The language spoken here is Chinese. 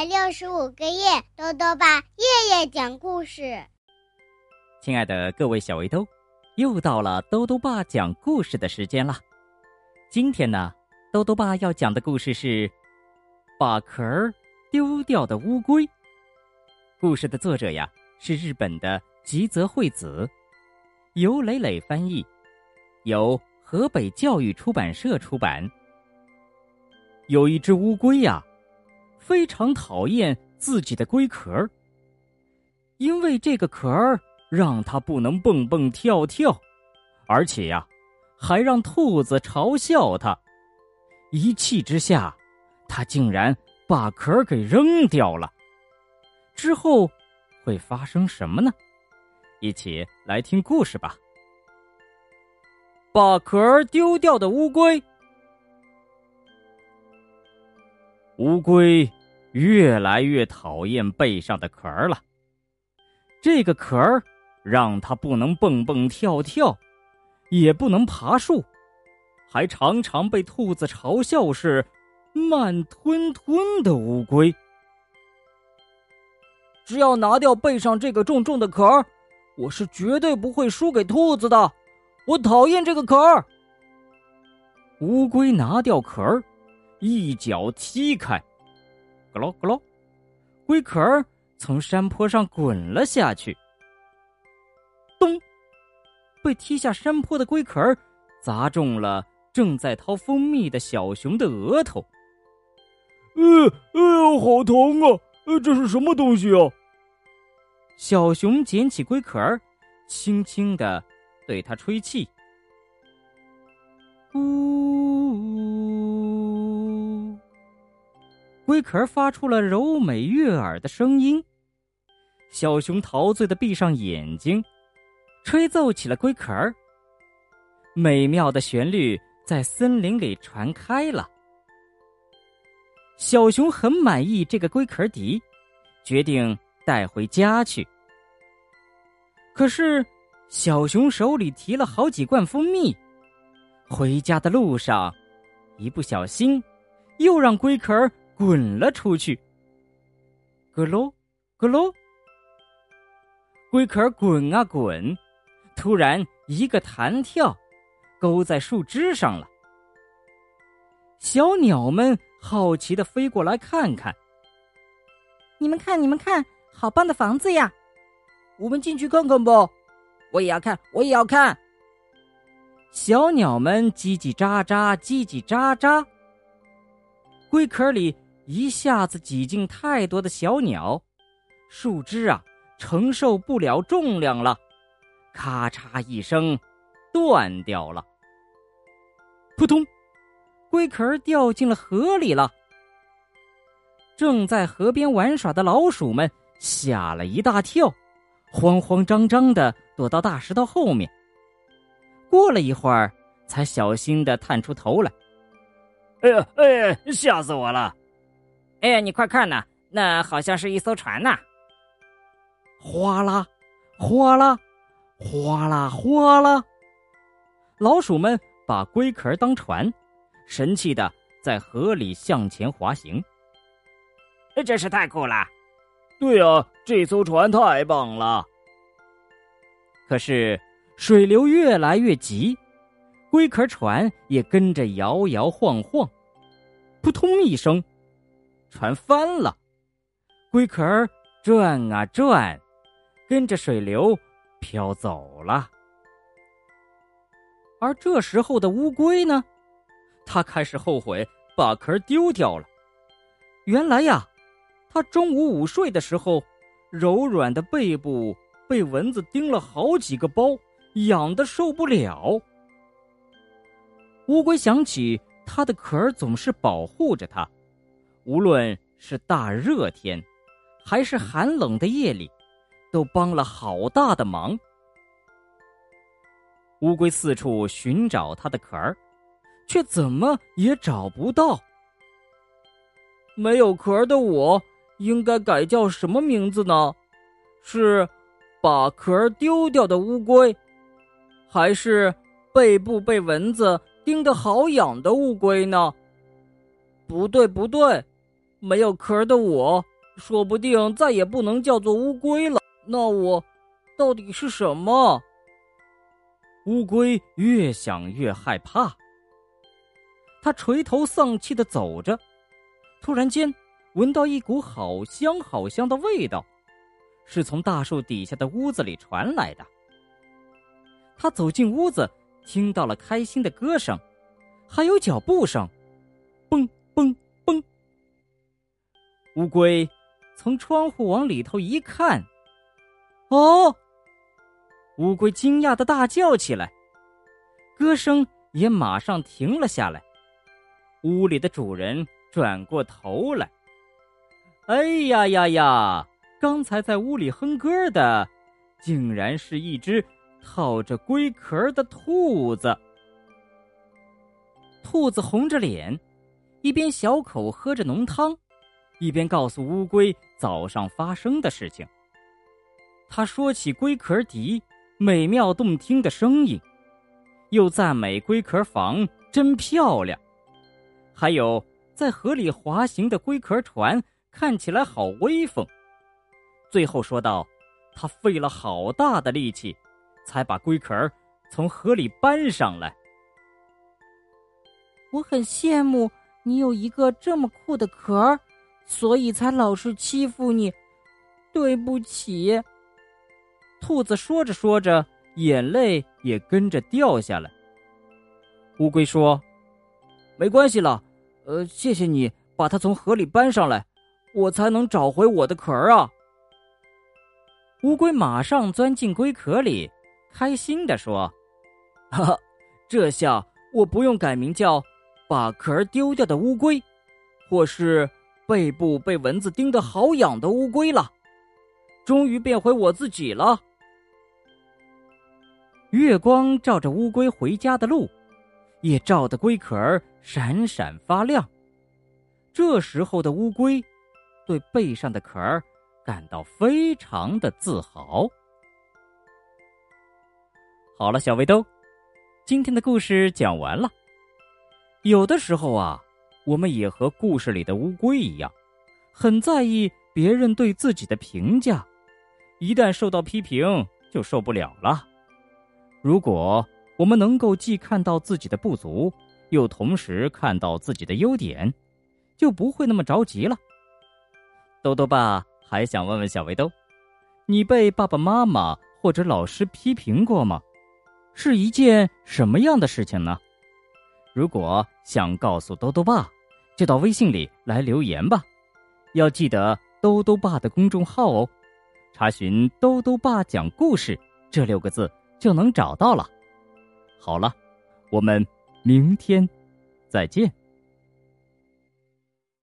百六十五个夜，豆豆爸夜夜讲故事。亲爱的各位小围兜，又到了豆豆爸讲故事的时间了。今天呢，豆豆爸要讲的故事是《把壳儿丢掉的乌龟》。故事的作者呀是日本的吉泽惠子，由磊磊翻译，由河北教育出版社出版。有一只乌龟呀。非常讨厌自己的龟壳，因为这个壳让它不能蹦蹦跳跳，而且呀，还让兔子嘲笑它。一气之下，它竟然把壳给扔掉了。之后会发生什么呢？一起来听故事吧。把壳丢掉的乌龟，乌龟。越来越讨厌背上的壳了。这个壳儿让它不能蹦蹦跳跳，也不能爬树，还常常被兔子嘲笑是慢吞吞的乌龟。只要拿掉背上这个重重的壳儿，我是绝对不会输给兔子的。我讨厌这个壳儿。乌龟拿掉壳儿，一脚踢开。咯咯咯，龟壳儿从山坡上滚了下去。咚！被踢下山坡的龟壳儿砸中了正在掏蜂蜜的小熊的额头。呃，哎呀，好疼啊！呃这是什么东西啊？小熊捡起龟壳儿，轻轻的对它吹气。呜龟壳发出了柔美悦耳的声音，小熊陶醉的闭上眼睛，吹奏起了龟壳儿。美妙的旋律在森林里传开了。小熊很满意这个龟壳笛，决定带回家去。可是，小熊手里提了好几罐蜂蜜，回家的路上，一不小心，又让龟壳儿。滚了出去，咯喽，咯喽，龟壳滚啊滚，突然一个弹跳，勾在树枝上了。小鸟们好奇的飞过来看看。你们看，你们看，好棒的房子呀！我们进去看看吧。我也要看，我也要看。小鸟们叽叽喳喳，叽叽喳喳。龟壳里。一下子挤进太多的小鸟，树枝啊承受不了重量了，咔嚓一声，断掉了。扑通，龟壳掉进了河里了。正在河边玩耍的老鼠们吓了一大跳，慌慌张张的躲到大石头后面。过了一会儿，才小心的探出头来。哎呀，哎，吓死我了！哎，你快看呐，那好像是一艘船呐！哗啦，哗啦，哗啦哗啦，老鼠们把龟壳当船，神气的在河里向前滑行。真是太酷了！对啊，这艘船太棒了。可是水流越来越急，龟壳船也跟着摇摇晃晃，扑通一声。船翻了，龟壳转啊转，跟着水流飘走了。而这时候的乌龟呢，它开始后悔把壳丢掉了。原来呀，它中午午睡的时候，柔软的背部被蚊子叮了好几个包，痒的受不了。乌龟想起它的壳总是保护着它。无论是大热天，还是寒冷的夜里，都帮了好大的忙。乌龟四处寻找它的壳儿，却怎么也找不到。没有壳儿的我，应该改叫什么名字呢？是把壳儿丢掉的乌龟，还是背部被蚊子叮得好痒的乌龟呢？不对，不对。没有壳的我，说不定再也不能叫做乌龟了。那我到底是什么？乌龟越想越害怕，他垂头丧气的走着，突然间闻到一股好香好香的味道，是从大树底下的屋子里传来的。他走进屋子，听到了开心的歌声，还有脚步声，蹦蹦。乌龟从窗户往里头一看，哦！乌龟惊讶的大叫起来，歌声也马上停了下来。屋里的主人转过头来，哎呀呀呀！刚才在屋里哼歌的，竟然是一只。套着龟壳的兔子，兔子红着脸，一边小口喝着浓汤，一边告诉乌龟早上发生的事情。他说起龟壳笛美妙动听的声音，又赞美龟壳房真漂亮，还有在河里滑行的龟壳船看起来好威风。最后说道：“他费了好大的力气。”才把龟壳从河里搬上来。我很羡慕你有一个这么酷的壳，所以才老是欺负你。对不起。兔子说着说着，眼泪也跟着掉下来。乌龟说：“没关系了，呃，谢谢你把它从河里搬上来，我才能找回我的壳啊。”乌龟马上钻进龟壳里。开心的说：“哈哈，这下我不用改名叫‘把壳丢掉的乌龟’，或是背部被蚊子叮得好痒的乌龟了。终于变回我自己了。”月光照着乌龟回家的路，也照得龟壳闪闪发亮。这时候的乌龟，对背上的壳感到非常的自豪。好了，小围兜，今天的故事讲完了。有的时候啊，我们也和故事里的乌龟一样，很在意别人对自己的评价，一旦受到批评就受不了了。如果我们能够既看到自己的不足，又同时看到自己的优点，就不会那么着急了。豆豆爸还想问问小围兜，你被爸爸妈妈或者老师批评过吗？是一件什么样的事情呢？如果想告诉兜兜爸，就到微信里来留言吧。要记得兜兜爸的公众号哦，查询“兜兜爸讲故事”这六个字就能找到了。好了，我们明天再见。